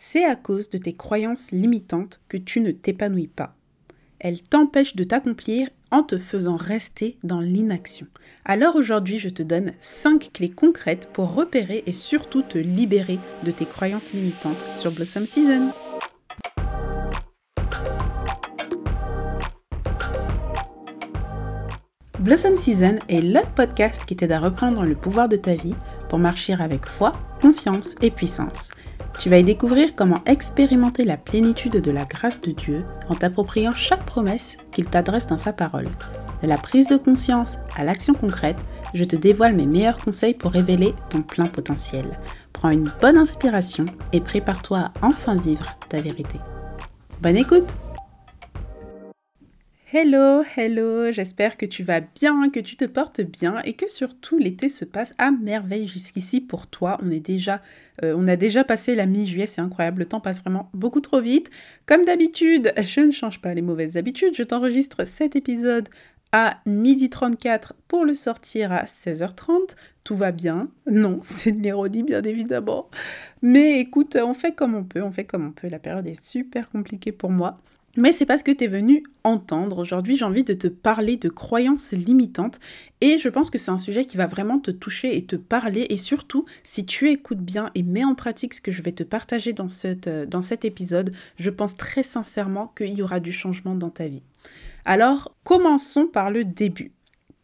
c'est à cause de tes croyances limitantes que tu ne t'épanouis pas. Elles t'empêchent de t'accomplir en te faisant rester dans l'inaction. Alors aujourd'hui, je te donne 5 clés concrètes pour repérer et surtout te libérer de tes croyances limitantes sur Blossom Season. Blossom Season est le podcast qui t'aide à reprendre le pouvoir de ta vie pour marcher avec foi, confiance et puissance. Tu vas y découvrir comment expérimenter la plénitude de la grâce de Dieu en t'appropriant chaque promesse qu'il t'adresse dans sa parole. De la prise de conscience à l'action concrète, je te dévoile mes meilleurs conseils pour révéler ton plein potentiel. Prends une bonne inspiration et prépare-toi à enfin vivre ta vérité. Bonne écoute Hello, hello, j'espère que tu vas bien, que tu te portes bien et que surtout l'été se passe à merveille jusqu'ici pour toi. On est déjà, euh, on a déjà passé la mi-juillet, c'est incroyable, le temps passe vraiment beaucoup trop vite. Comme d'habitude, je ne change pas les mauvaises habitudes, je t'enregistre cet épisode à midi 34 pour le sortir à 16h30. Tout va bien? Non, c'est de l'ironie bien évidemment. Mais écoute, on fait comme on peut, on fait comme on peut. La période est super compliquée pour moi. Mais c'est pas ce que tu es venu entendre. Aujourd'hui, j'ai envie de te parler de croyances limitantes et je pense que c'est un sujet qui va vraiment te toucher et te parler et surtout, si tu écoutes bien et mets en pratique ce que je vais te partager dans, cette, euh, dans cet épisode, je pense très sincèrement qu'il y aura du changement dans ta vie. Alors, commençons par le début.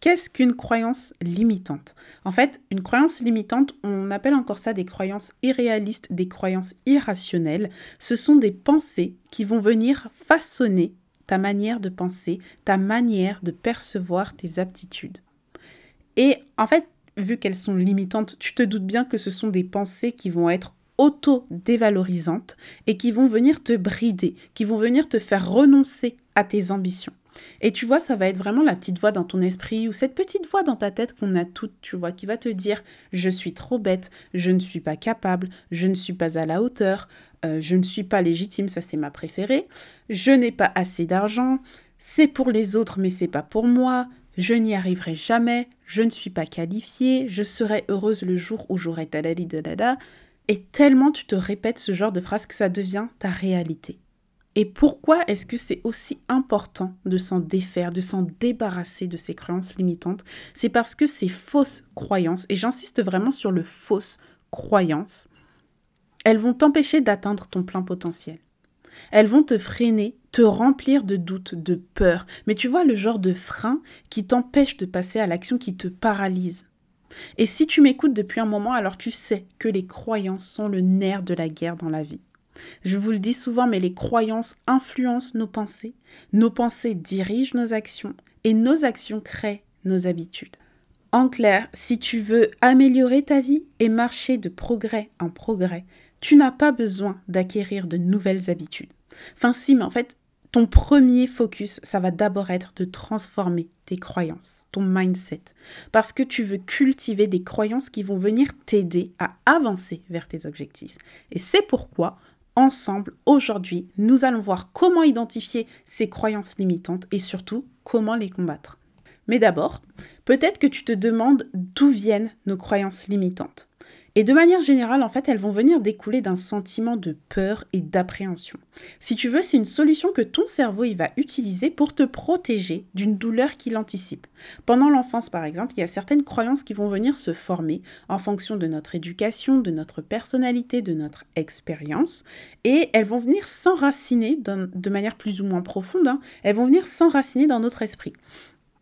Qu'est-ce qu'une croyance limitante? En fait, une croyance limitante, on appelle encore ça des croyances irréalistes, des croyances irrationnelles. Ce sont des pensées qui vont venir façonner ta manière de penser, ta manière de percevoir tes aptitudes. Et en fait, vu qu'elles sont limitantes, tu te doutes bien que ce sont des pensées qui vont être auto-dévalorisantes et qui vont venir te brider, qui vont venir te faire renoncer à tes ambitions. Et tu vois, ça va être vraiment la petite voix dans ton esprit ou cette petite voix dans ta tête qu'on a toutes, tu vois, qui va te dire je suis trop bête, je ne suis pas capable, je ne suis pas à la hauteur, euh, je ne suis pas légitime, ça c'est ma préférée, je n'ai pas assez d'argent, c'est pour les autres mais c'est pas pour moi, je n'y arriverai jamais, je ne suis pas qualifiée, je serai heureuse le jour où j'aurai da et tellement tu te répètes ce genre de phrase que ça devient ta réalité. Et pourquoi est-ce que c'est aussi important de s'en défaire, de s'en débarrasser de ces croyances limitantes? C'est parce que ces fausses croyances, et j'insiste vraiment sur le fausses croyances, elles vont t'empêcher d'atteindre ton plein potentiel. Elles vont te freiner, te remplir de doutes, de peur. Mais tu vois le genre de frein qui t'empêche de passer à l'action, qui te paralyse. Et si tu m'écoutes depuis un moment, alors tu sais que les croyances sont le nerf de la guerre dans la vie. Je vous le dis souvent, mais les croyances influencent nos pensées, nos pensées dirigent nos actions et nos actions créent nos habitudes. En clair, si tu veux améliorer ta vie et marcher de progrès en progrès, tu n'as pas besoin d'acquérir de nouvelles habitudes. Enfin si, mais en fait, ton premier focus, ça va d'abord être de transformer tes croyances, ton mindset, parce que tu veux cultiver des croyances qui vont venir t'aider à avancer vers tes objectifs. Et c'est pourquoi Ensemble, aujourd'hui, nous allons voir comment identifier ces croyances limitantes et surtout comment les combattre. Mais d'abord, peut-être que tu te demandes d'où viennent nos croyances limitantes. Et de manière générale, en fait, elles vont venir découler d'un sentiment de peur et d'appréhension. Si tu veux, c'est une solution que ton cerveau il va utiliser pour te protéger d'une douleur qu'il anticipe. Pendant l'enfance, par exemple, il y a certaines croyances qui vont venir se former en fonction de notre éducation, de notre personnalité, de notre expérience, et elles vont venir s'enraciner de manière plus ou moins profonde. Hein. elles vont venir s'enraciner dans notre esprit.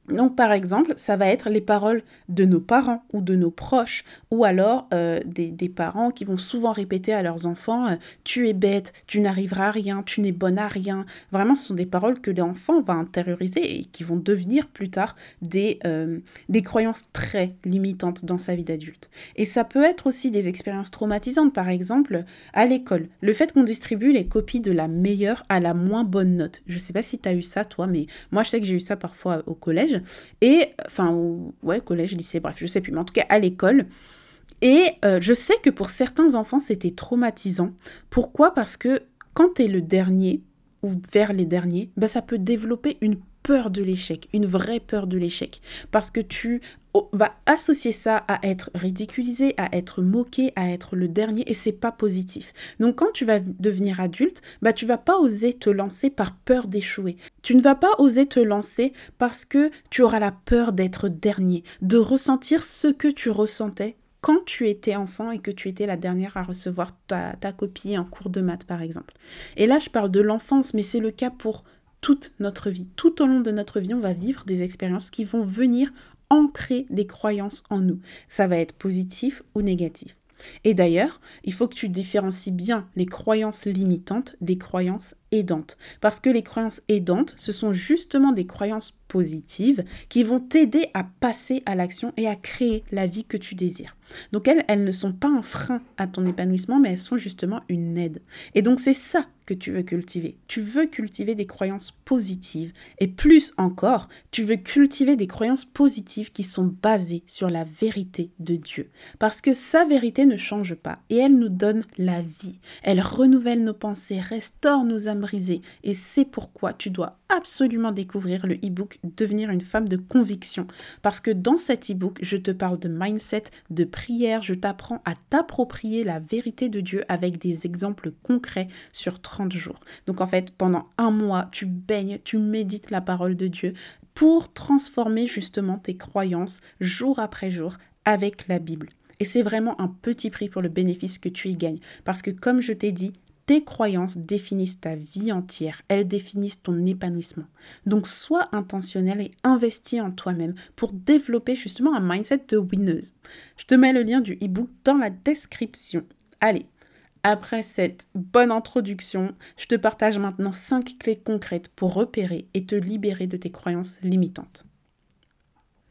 Donc par exemple, ça va être les paroles de nos parents ou de nos proches, ou alors euh, des, parents qui vont souvent répéter à leurs enfants euh, Tu es bête, tu n'arriveras à rien, tu n'es bonne à rien ». Vraiment, ce sont des paroles que l'enfant va intérioriser et qui vont devenir plus tard des, euh, des croyances très limitantes dans sa vie d'adulte. Et ça peut être aussi des expériences traumatisantes, par exemple à l'école. Le fait qu'on distribue les copies de la meilleure à la moins bonne note. Je ne sais pas si tu as eu ça toi, mais moi je sais que j'ai eu ça parfois au collège et, enfin, ouais, collège, lycée, bref, je sais plus, mais en tout cas à l'école. Et euh, je sais que pour certains enfants, c'était traumatisant. Pourquoi? Parce que quand tu es le dernier, ou vers les derniers, ben, ça peut développer une peur de l'échec, une vraie peur de l'échec, parce que tu vas associer ça à être ridiculisé, à être moqué, à être le dernier, et c'est pas positif. Donc quand tu vas devenir adulte, bah tu vas pas oser te lancer par peur d'échouer. Tu ne vas pas oser te lancer parce que tu auras la peur d'être dernier, de ressentir ce que tu ressentais quand tu étais enfant et que tu étais la dernière à recevoir ta, ta copie en cours de maths, par exemple. Et là, je parle de l'enfance, mais c'est le cas pour toute notre vie. Tout au long de notre vie, on va vivre des expériences qui vont venir ancrer des croyances en nous. Ça va être positif ou négatif. Et d'ailleurs, il faut que tu différencies bien les croyances limitantes des croyances aidantes. Parce que les croyances aidantes, ce sont justement des croyances positives qui vont t'aider à passer à l'action et à créer la vie que tu désires. Donc elles, elles ne sont pas un frein à ton épanouissement, mais elles sont justement une aide. Et donc c'est ça que tu veux cultiver. Tu veux cultiver des croyances positives. Et plus encore, tu veux cultiver des croyances positives qui sont basées sur la vérité de Dieu. Parce que sa vérité ne change pas et elle nous donne la vie. Elle renouvelle nos pensées, restaure nos âmes brisées. Et c'est pourquoi tu dois absolument découvrir le e-book Devenir une femme de conviction. Parce que dans cet e-book, je te parle de mindset, de prière, je t'apprends à t'approprier la vérité de Dieu avec des exemples concrets sur 30 jours. Donc en fait, pendant un mois, tu baignes, tu médites la parole de Dieu pour transformer justement tes croyances jour après jour avec la Bible. Et c'est vraiment un petit prix pour le bénéfice que tu y gagnes. Parce que comme je t'ai dit, tes croyances définissent ta vie entière, elles définissent ton épanouissement. Donc sois intentionnel et investis en toi-même pour développer justement un mindset de winneuse. Je te mets le lien du e-book dans la description. Allez, après cette bonne introduction, je te partage maintenant 5 clés concrètes pour repérer et te libérer de tes croyances limitantes.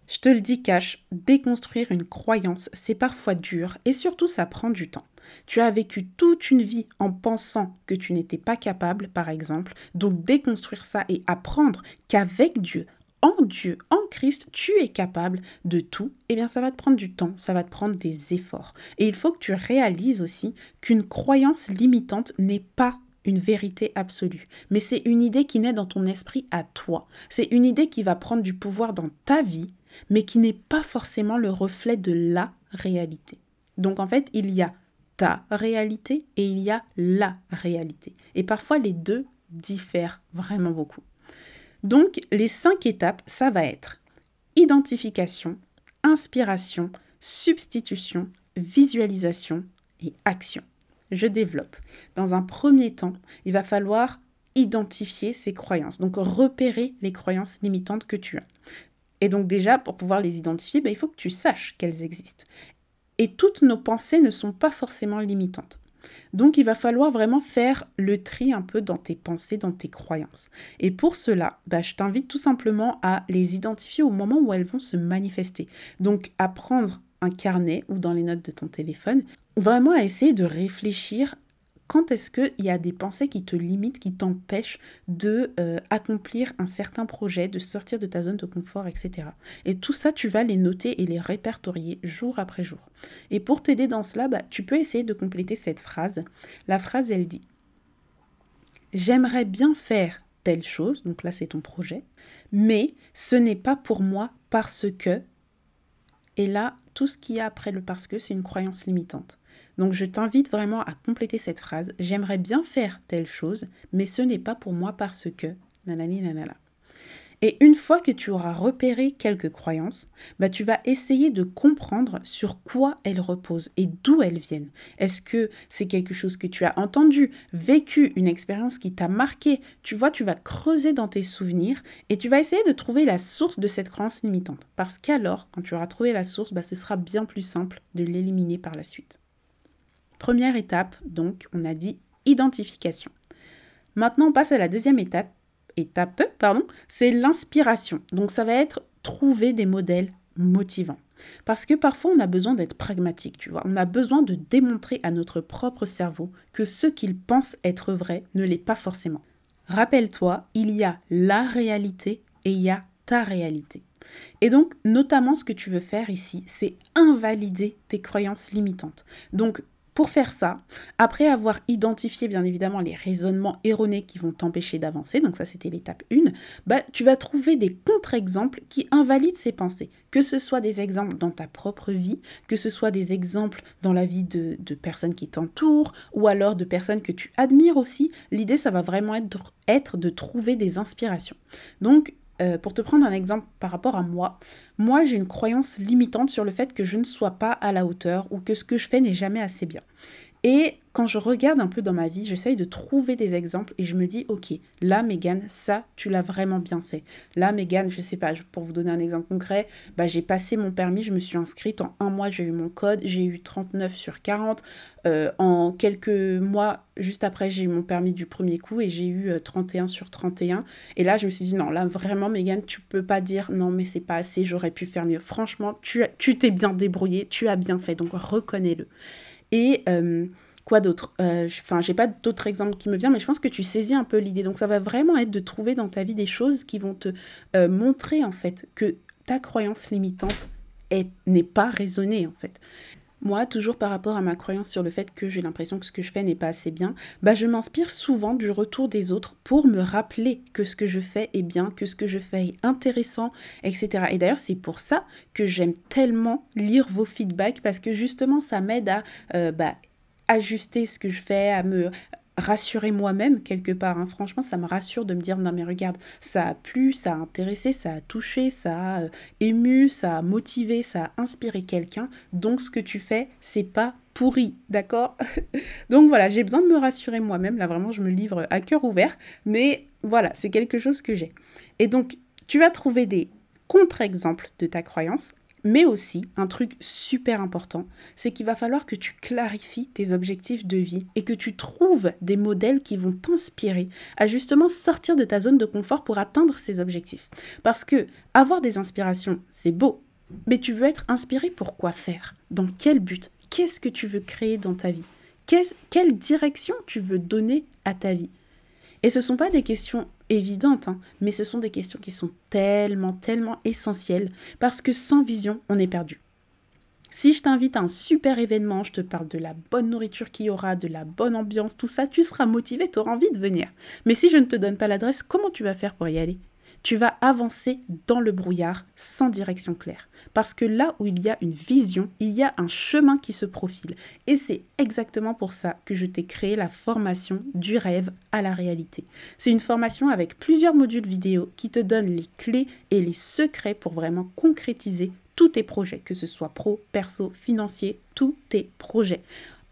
Je te le dis cash, déconstruire une croyance, c'est parfois dur et surtout ça prend du temps. Tu as vécu toute une vie en pensant que tu n'étais pas capable, par exemple, donc déconstruire ça et apprendre qu'avec Dieu, en Dieu, en Christ, tu es capable de tout, eh bien ça va te prendre du temps, ça va te prendre des efforts. Et il faut que tu réalises aussi qu'une croyance limitante n'est pas une vérité absolue, mais c'est une idée qui naît dans ton esprit à toi. C'est une idée qui va prendre du pouvoir dans ta vie, mais qui n'est pas forcément le reflet de la réalité. Donc en fait, il y a ta réalité et il y a la réalité. Et parfois les deux diffèrent vraiment beaucoup. Donc les cinq étapes, ça va être identification, inspiration, substitution, visualisation et action. Je développe. Dans un premier temps, il va falloir identifier ces croyances, donc repérer les croyances limitantes que tu as. Et donc déjà, pour pouvoir les identifier, ben, il faut que tu saches qu'elles existent. Et toutes nos pensées ne sont pas forcément limitantes. Donc il va falloir vraiment faire le tri un peu dans tes pensées, dans tes croyances. Et pour cela, bah, je t'invite tout simplement à les identifier au moment où elles vont se manifester. Donc à prendre un carnet ou dans les notes de ton téléphone, vraiment à essayer de réfléchir quand est-ce qu'il y a des pensées qui te limitent, qui t'empêchent de euh, accomplir un certain projet, de sortir de ta zone de confort, etc. Et tout ça, tu vas les noter et les répertorier jour après jour. Et pour t'aider dans cela, bah, tu peux essayer de compléter cette phrase. La phrase, elle dit J'aimerais bien faire telle chose, donc là c'est ton projet, mais ce n'est pas pour moi parce que. Et là, tout ce qu'il y a après le parce que, c'est une croyance limitante. Donc je t'invite vraiment à compléter cette phrase. J'aimerais bien faire telle chose, mais ce n'est pas pour moi parce que nanani nanana. Et une fois que tu auras repéré quelques croyances, bah tu vas essayer de comprendre sur quoi elles reposent et d'où elles viennent. Est-ce que c'est quelque chose que tu as entendu, vécu, une expérience qui t'a marqué? Tu vois, tu vas creuser dans tes souvenirs et tu vas essayer de trouver la source de cette croyance limitante. Parce qu'alors, quand tu auras trouvé la source, bah, ce sera bien plus simple de l'éliminer par la suite. Première étape, donc, on a dit identification. Maintenant, on passe à la deuxième étape, étape, pardon, c'est l'inspiration. Donc, ça va être trouver des modèles motivants. Parce que parfois, on a besoin d'être pragmatique, tu vois. On a besoin de démontrer à notre propre cerveau que ce qu'il pense être vrai ne l'est pas forcément. Rappelle-toi, il y a la réalité et il y a ta réalité. Et donc, notamment, ce que tu veux faire ici, c'est invalider tes croyances limitantes. Donc, Pour faire ça, après avoir identifié bien évidemment les raisonnements erronés qui vont t'empêcher d'avancer, donc ça c'était l'étape 1, bah, tu vas trouver des contre-exemples qui invalident ces pensées. Que ce soit des exemples dans ta propre vie, que ce soit des exemples dans la vie de, personnes qui t'entourent, ou alors de personnes que tu admires aussi. L'idée, ça va vraiment être, être de trouver des inspirations. Donc, euh, pour te prendre un exemple par rapport à moi, moi j'ai une croyance limitante sur le fait que je ne sois pas à la hauteur ou que ce que je fais n'est jamais assez bien. Et quand je regarde un peu dans ma vie, j'essaye de trouver des exemples et je me dis, ok, là, Megan, ça, tu l'as vraiment bien fait. Là, Megan, je sais pas, pour vous donner un exemple concret, bah, j'ai passé mon permis, je me suis inscrite, en un mois, j'ai eu mon code, j'ai eu 39 sur 40. Euh, en quelques mois, juste après, j'ai eu mon permis du premier coup et j'ai eu 31 euh, sur 31. Et là, je me suis dit, non, là, vraiment, Megan, tu peux pas dire, non, mais c'est pas assez, j'aurais pu faire mieux. Franchement, tu t'es bien débrouillé, tu as bien fait, donc reconnais-le. Et euh, quoi d'autre? Euh, Enfin, j'ai pas d'autres exemples qui me viennent, mais je pense que tu saisis un peu l'idée. Donc, ça va vraiment être de trouver dans ta vie des choses qui vont te euh, montrer en fait que ta croyance limitante n'est pas raisonnée en fait. Moi, toujours par rapport à ma croyance sur le fait que j'ai l'impression que ce que je fais n'est pas assez bien, bah je m'inspire souvent du retour des autres pour me rappeler que ce que je fais est bien, que ce que je fais est intéressant, etc. Et d'ailleurs, c'est pour ça que j'aime tellement lire vos feedbacks parce que justement, ça m'aide à euh, bah, ajuster ce que je fais, à me rassurer moi-même quelque part. Hein. Franchement, ça me rassure de me dire non mais regarde, ça a plu, ça a intéressé, ça a touché, ça a euh, ému, ça a motivé, ça a inspiré quelqu'un. Donc ce que tu fais, c'est pas pourri, d'accord? Donc voilà, j'ai besoin de me rassurer moi-même. Là vraiment, je me livre à cœur ouvert, mais voilà, c'est quelque chose que j'ai. Et donc, tu vas trouver des contre-exemples de ta croyance mais aussi, un truc super important, c'est qu'il va falloir que tu clarifies tes objectifs de vie et que tu trouves des modèles qui vont t'inspirer à justement sortir de ta zone de confort pour atteindre ces objectifs. Parce que avoir des inspirations, c'est beau, mais tu veux être inspiré pour quoi faire? Dans quel but? Qu'est-ce que tu veux créer dans ta vie? Quelle direction tu veux donner à ta vie? Et ce ne sont pas des questions évidentes, hein, mais ce sont des questions qui sont tellement, tellement essentielles, parce que sans vision, on est perdu. Si je t'invite à un super événement, je te parle de la bonne nourriture qu'il y aura, de la bonne ambiance, tout ça, tu seras motivé, tu auras envie de venir. Mais si je ne te donne pas l'adresse, comment tu vas faire pour y aller? Tu vas avancer dans le brouillard sans direction claire. Parce que là où il y a une vision, il y a un chemin qui se profile. Et c'est exactement pour ça que je t'ai créé la formation du rêve à la réalité. C'est une formation avec plusieurs modules vidéo qui te donnent les clés et les secrets pour vraiment concrétiser tous tes projets, que ce soit pro, perso, financier, tous tes projets.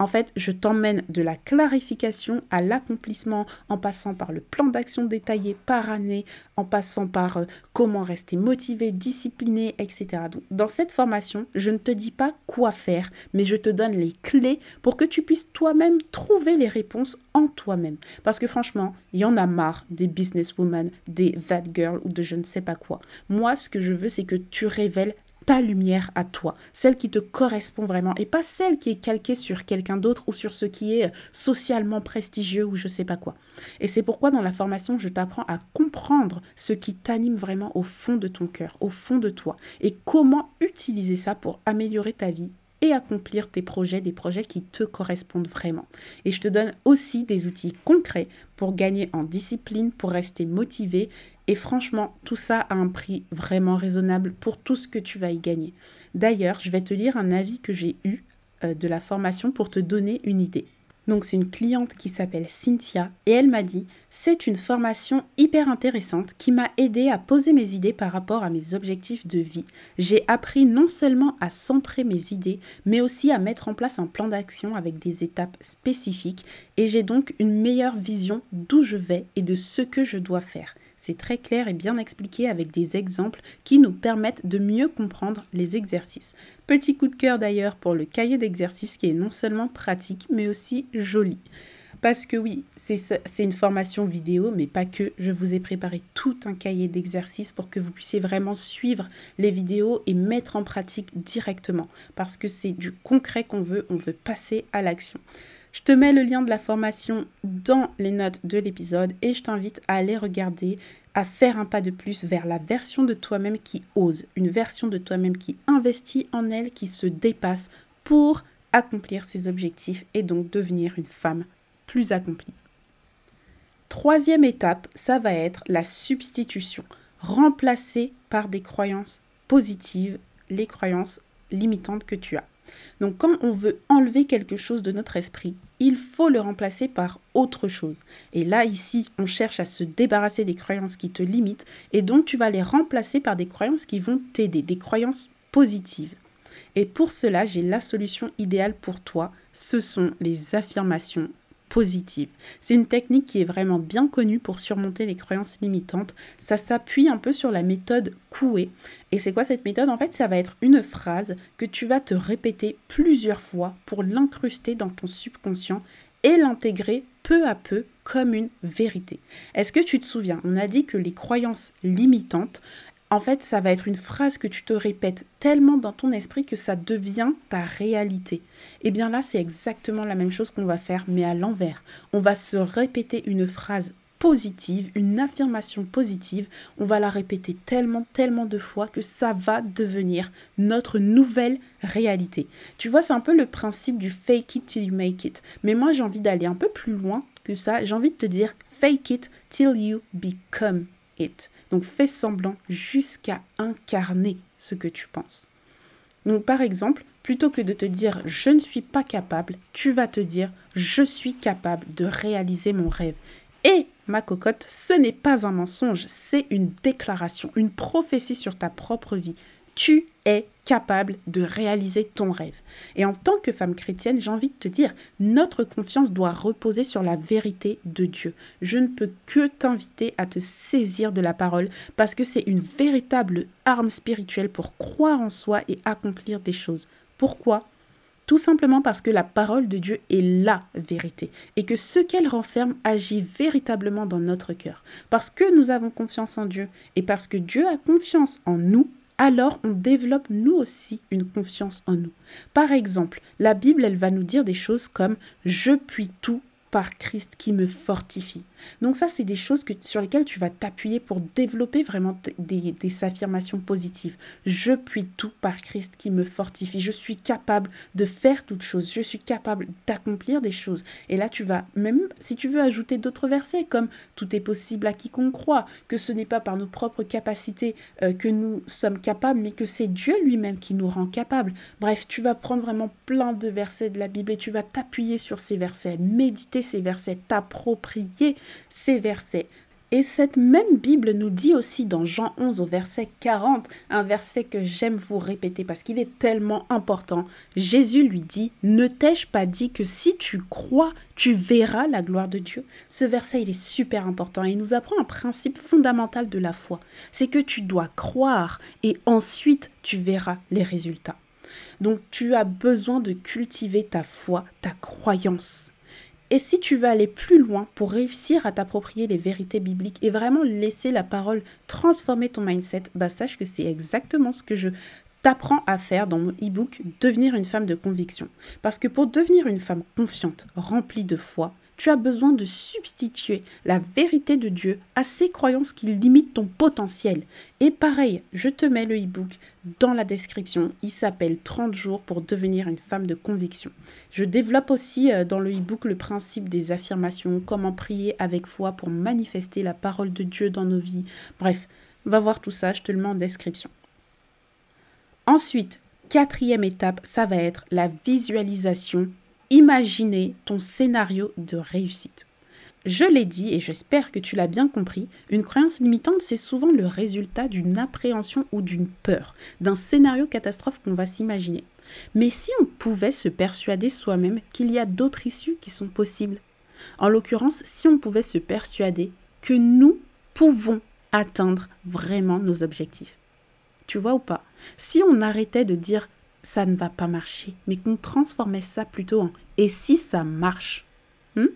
En fait, je t'emmène de la clarification à l'accomplissement en passant par le plan d'action détaillé par année, en passant par euh, comment rester motivé, discipliné, etc. Donc, dans cette formation, je ne te dis pas quoi faire, mais je te donne les clés pour que tu puisses toi-même trouver les réponses en toi-même. Parce que franchement, il y en a marre des businesswomen, des that girl ou de je ne sais pas quoi. Moi, ce que je veux, c'est que tu révèles ta lumière à toi, celle qui te correspond vraiment et pas celle qui est calquée sur quelqu'un d'autre ou sur ce qui est socialement prestigieux ou je sais pas quoi. Et c'est pourquoi dans la formation, je t'apprends à comprendre ce qui t'anime vraiment au fond de ton cœur, au fond de toi et comment utiliser ça pour améliorer ta vie et accomplir tes projets, des projets qui te correspondent vraiment. Et je te donne aussi des outils concrets pour gagner en discipline, pour rester motivé et franchement, tout ça a un prix vraiment raisonnable pour tout ce que tu vas y gagner. D'ailleurs, je vais te lire un avis que j'ai eu euh, de la formation pour te donner une idée. Donc c'est une cliente qui s'appelle Cynthia et elle m'a dit c'est une formation hyper intéressante qui m'a aidé à poser mes idées par rapport à mes objectifs de vie. J'ai appris non seulement à centrer mes idées mais aussi à mettre en place un plan d'action avec des étapes spécifiques et j'ai donc une meilleure vision d'où je vais et de ce que je dois faire. Très clair et bien expliqué avec des exemples qui nous permettent de mieux comprendre les exercices. Petit coup de cœur d'ailleurs pour le cahier d'exercices qui est non seulement pratique mais aussi joli. Parce que oui, c'est une formation vidéo, mais pas que. Je vous ai préparé tout un cahier d'exercices pour que vous puissiez vraiment suivre les vidéos et mettre en pratique directement. Parce que c'est du concret qu'on veut, on veut passer à l'action. Je te mets le lien de la formation dans les notes de l'épisode et je t'invite à aller regarder, à faire un pas de plus vers la version de toi-même qui ose, une version de toi-même qui investit en elle, qui se dépasse pour accomplir ses objectifs et donc devenir une femme plus accomplie. Troisième étape, ça va être la substitution. Remplacer par des croyances positives les croyances limitantes que tu as. Donc quand on veut enlever quelque chose de notre esprit, il faut le remplacer par autre chose. Et là, ici, on cherche à se débarrasser des croyances qui te limitent et donc tu vas les remplacer par des croyances qui vont t'aider, des croyances positives. Et pour cela, j'ai la solution idéale pour toi. Ce sont les affirmations C'est une technique qui est vraiment bien connue pour surmonter les croyances limitantes. Ça s'appuie un peu sur la méthode Coué. Et c'est quoi cette méthode? En fait, ça va être une phrase que tu vas te répéter plusieurs fois pour l'incruster dans ton subconscient et l'intégrer peu à peu comme une vérité. Est-ce que tu te souviens? On a dit que les croyances limitantes, en fait, ça va être une phrase que tu te répètes tellement dans ton esprit que ça devient ta réalité. Et eh bien là, c'est exactement la même chose qu'on va faire, mais à l'envers. On va se répéter une phrase positive, une affirmation positive. On va la répéter tellement, tellement de fois que ça va devenir notre nouvelle réalité. Tu vois, c'est un peu le principe du fake it till you make it. Mais moi, j'ai envie d'aller un peu plus loin que ça. J'ai envie de te dire fake it till you become it. Donc fais semblant jusqu'à incarner ce que tu penses. Donc par exemple, plutôt que de te dire je ne suis pas capable, tu vas te dire je suis capable de réaliser mon rêve. Et ma cocotte, ce n'est pas un mensonge, c'est une déclaration, une prophétie sur ta propre vie. Tu es capable de réaliser ton rêve. Et en tant que femme chrétienne, j'ai envie de te dire, notre confiance doit reposer sur la vérité de Dieu. Je ne peux que t'inviter à te saisir de la parole parce que c'est une véritable arme spirituelle pour croire en soi et accomplir des choses. Pourquoi? Tout simplement parce que la parole de Dieu est la vérité et que ce qu'elle renferme agit véritablement dans notre cœur. Parce que nous avons confiance en Dieu et parce que Dieu a confiance en nous, alors on développe nous aussi une confiance en nous. Par exemple, la Bible, elle va nous dire des choses comme je puis tout par Christ qui me fortifie. Donc ça, c'est des choses sur lesquelles tu vas t'appuyer pour développer vraiment des, des, affirmations positives. Je puis tout par Christ qui me fortifie. Je suis capable de faire toutes choses. Je suis capable d'accomplir des choses. Et là, tu vas, même si tu veux ajouter d'autres versets, comme tout est possible à quiconque croit, que ce n'est pas par nos propres capacités euh, que nous sommes capables, mais que c'est Dieu lui-même qui nous rend capables. Bref, tu vas prendre vraiment plein de versets de la Bible et tu vas t'appuyer sur ces versets, méditer ces versets, t'approprier ces versets. Et cette même Bible nous dit aussi dans Jean 11 au verset 40, un verset que j'aime vous répéter parce qu'il est tellement important. Jésus lui dit, ne t'ai-je pas dit que si tu crois, tu verras la gloire de Dieu? Ce verset, il est super important et il nous apprend un principe fondamental de la foi. C'est que tu dois croire et ensuite tu verras les résultats. Donc tu as besoin de cultiver ta foi, ta croyance. Et si tu veux aller plus loin pour réussir à t'approprier les vérités bibliques et vraiment laisser la parole transformer ton mindset, bah sache que c'est exactement ce que je t'apprends à faire dans mon e-book Devenir une femme de conviction. Parce que pour devenir une femme confiante, remplie de foi, tu as besoin de substituer la vérité de Dieu à ces croyances qui limitent ton potentiel. Et pareil, je te mets le e-book dans la description. Il s'appelle 30 jours pour devenir une femme de conviction. Je développe aussi euh, dans le e-book le principe des affirmations, comment prier avec foi pour manifester la parole de Dieu dans nos vies. Bref, va voir tout ça, je te le mets en description. Ensuite, quatrième étape, ça va être la visualisation imaginer ton scénario de réussite. Je l'ai dit et j'espère que tu l'as bien compris, une croyance limitante, c'est souvent le résultat d'une appréhension ou d'une peur, d'un scénario catastrophe qu'on va s'imaginer. Mais si on pouvait se persuader soi-même qu'il y a d'autres issues qui sont possibles, en l'occurrence, si on pouvait se persuader que nous pouvons atteindre vraiment nos objectifs. Tu vois ou pas? Si on arrêtait de dire ça ne va pas marcher, mais qu'on transformait ça plutôt en et si ça marche hmm?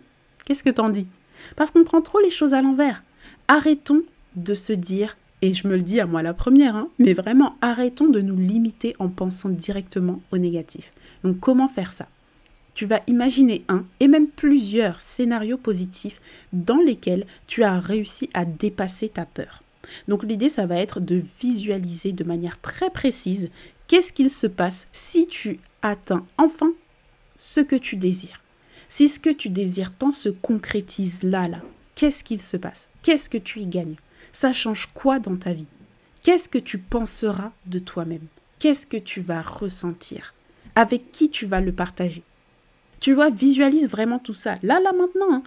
Qu'est-ce que t'en dis? Parce qu'on prend trop les choses à l'envers. Arrêtons de se dire, et je me le dis à moi la première, hein, mais vraiment arrêtons de nous limiter en pensant directement au négatif. Donc comment faire ça? Tu vas imaginer un et même plusieurs scénarios positifs dans lesquels tu as réussi à dépasser ta peur. Donc l'idée, ça va être de visualiser de manière très précise Qu'est-ce qu'il se passe si tu atteins enfin ce que tu désires. Si ce que tu désires tant se concrétise là, là, qu'est-ce qu'il se passe? Qu'est-ce que tu y gagnes? Ça change quoi dans ta vie? Qu'est-ce que tu penseras de toi-même? Qu'est-ce que tu vas ressentir? Avec qui tu vas le partager? Tu vois, visualise vraiment tout ça. Là, là, maintenant, hein.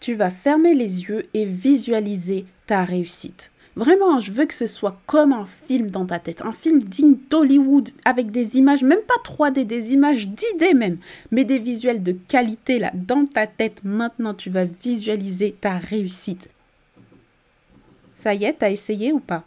tu vas fermer les yeux et visualiser ta réussite. Vraiment, je veux que ce soit comme un film dans ta tête, un film digne d'Hollywood, avec des images, même pas 3D, des images d'idées même, mais des visuels de qualité là, dans ta tête. Maintenant, tu vas visualiser ta réussite. Ça y est, t'as essayé ou pas?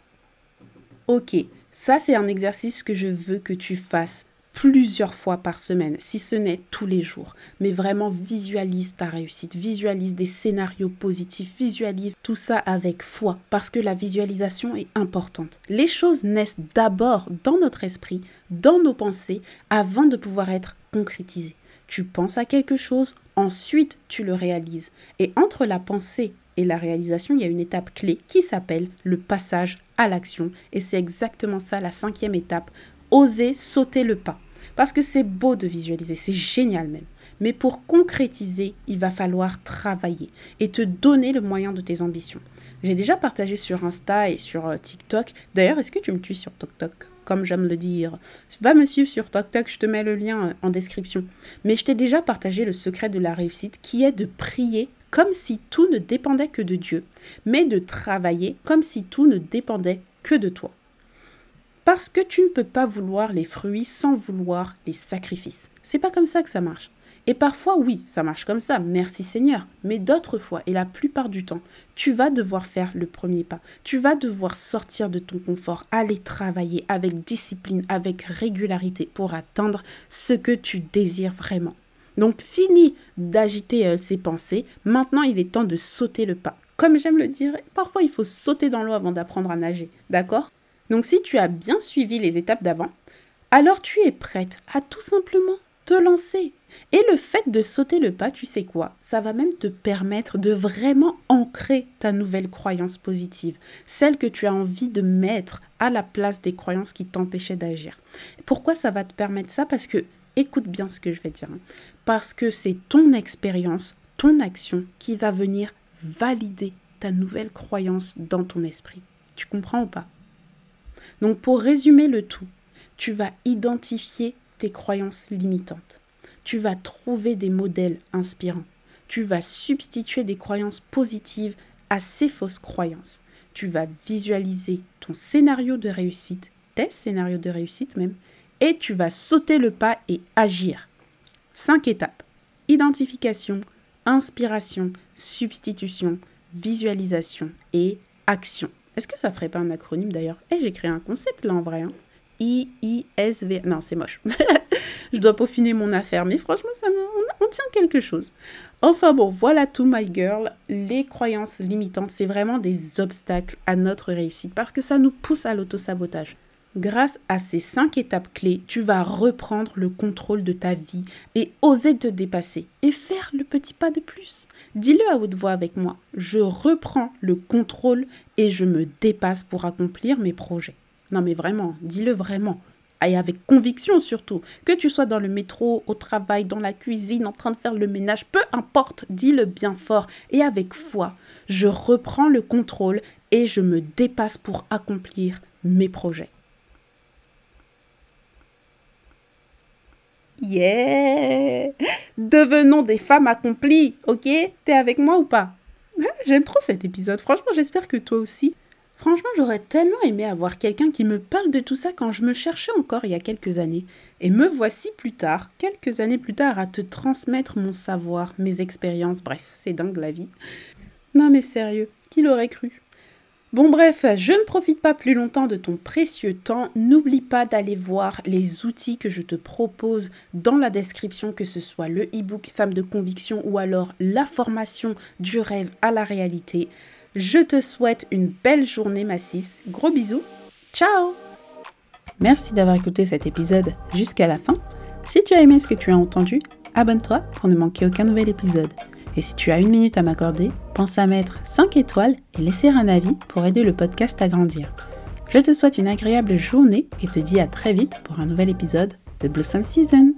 Ok, ça c'est un exercice que je veux que tu fasses plusieurs fois par semaine, si ce n'est tous les jours. Mais vraiment, visualise ta réussite, visualise des scénarios positifs, visualise tout ça avec foi, parce que la visualisation est importante. Les choses naissent d'abord dans notre esprit, dans nos pensées, avant de pouvoir être concrétisées. Tu penses à quelque chose, ensuite tu le réalises. Et entre la pensée et la réalisation, il y a une étape clé qui s'appelle le passage à l'action. Et c'est exactement ça la cinquième étape oser sauter le pas. Parce que c'est beau de visualiser, c'est génial même. Mais pour concrétiser, il va falloir travailler et te donner le moyen de tes ambitions. J'ai déjà partagé sur Insta et sur euh, TikTok. D'ailleurs, est-ce que tu me tues sur TikTok Comme j'aime le dire. Va me suivre sur TikTok, je te mets le lien euh, en description. Mais je t'ai déjà partagé le secret de la réussite qui est de prier comme si tout ne dépendait que de Dieu, mais de travailler comme si tout ne dépendait que de toi. Parce que tu ne peux pas vouloir les fruits sans vouloir les sacrifices. C'est pas comme ça que ça marche. Et parfois, oui, ça marche comme ça, merci Seigneur. Mais d'autres fois, et la plupart du temps, tu vas devoir faire le premier pas. Tu vas devoir sortir de ton confort, aller travailler avec discipline, avec régularité pour atteindre ce que tu désires vraiment. Donc, fini d'agiter euh, ces pensées. Maintenant, il est temps de sauter le pas. Comme j'aime le dire, parfois il faut sauter dans l'eau avant d'apprendre à nager. D'accord? Donc si tu as bien suivi les étapes d'avant, alors tu es prête à tout simplement te lancer. Et le fait de sauter le pas, tu sais quoi? Ça va même te permettre de vraiment ancrer ta nouvelle croyance positive, celle que tu as envie de mettre à la place des croyances qui t'empêchaient d'agir. Pourquoi ça va te permettre ça? Parce que, écoute bien ce que je vais dire, hein. parce que c'est ton expérience, ton action qui va venir valider ta nouvelle croyance dans ton esprit. Tu comprends ou pas? Donc pour résumer le tout, tu vas identifier tes croyances limitantes. Tu vas trouver des modèles inspirants. Tu vas substituer des croyances positives à ces fausses croyances. Tu vas visualiser ton scénario de réussite, tes scénarios de réussite même, et tu vas sauter le pas et agir. Cinq étapes. Identification, inspiration, substitution, visualisation et action. Est-ce que ça ferait pas un acronyme d'ailleurs? Eh, j'ai créé un concept là en vrai. Hein. I-I-S-V. Non, c'est moche. je dois peaufiner mon affaire, mais franchement, ça on, tient quelque chose. Enfin bon, voilà tout, my girl. Les croyances limitantes, c'est vraiment des obstacles à notre réussite parce que ça nous pousse à l'autosabotage. Grâce à ces cinq étapes clés, tu vas reprendre le contrôle de ta vie et oser te dépasser et faire le petit pas de plus. Dis-le à haute voix avec moi. Je reprends le contrôle et je me dépasse pour accomplir mes projets. Non mais vraiment, dis-le vraiment. Et avec conviction surtout. Que tu sois dans le métro, au travail, dans la cuisine, en train de faire le ménage, peu importe, dis-le bien fort et avec foi. Je reprends le contrôle et je me dépasse pour accomplir mes projets. Yeah Devenons des femmes accomplies, ok? T'es avec moi ou pas? Ah, J'aime trop cet épisode, franchement j'espère que toi aussi. Franchement j'aurais tellement aimé avoir quelqu'un qui me parle de tout ça quand je me cherchais encore il y a quelques années. Et me voici plus tard, quelques années plus tard, à te transmettre mon savoir, mes expériences, bref, c'est dingue la vie. Non mais sérieux, qui l'aurait cru? Bon bref, je ne profite pas plus longtemps de ton précieux temps. N'oublie pas d'aller voir les outils que je te propose dans la description, que ce soit le e-book Femme de conviction ou alors la formation du rêve à la réalité. Je te souhaite une belle journée ma Gros bisous. Ciao Merci d'avoir écouté cet épisode jusqu'à la fin. Si tu as aimé ce que tu as entendu, abonne-toi pour ne manquer aucun nouvel épisode. Et si tu as une minute à m'accorder, pense à mettre 5 étoiles et laisser un avis pour aider le podcast à grandir. Je te souhaite une agréable journée et te dis à très vite pour un nouvel épisode de Blossom Season.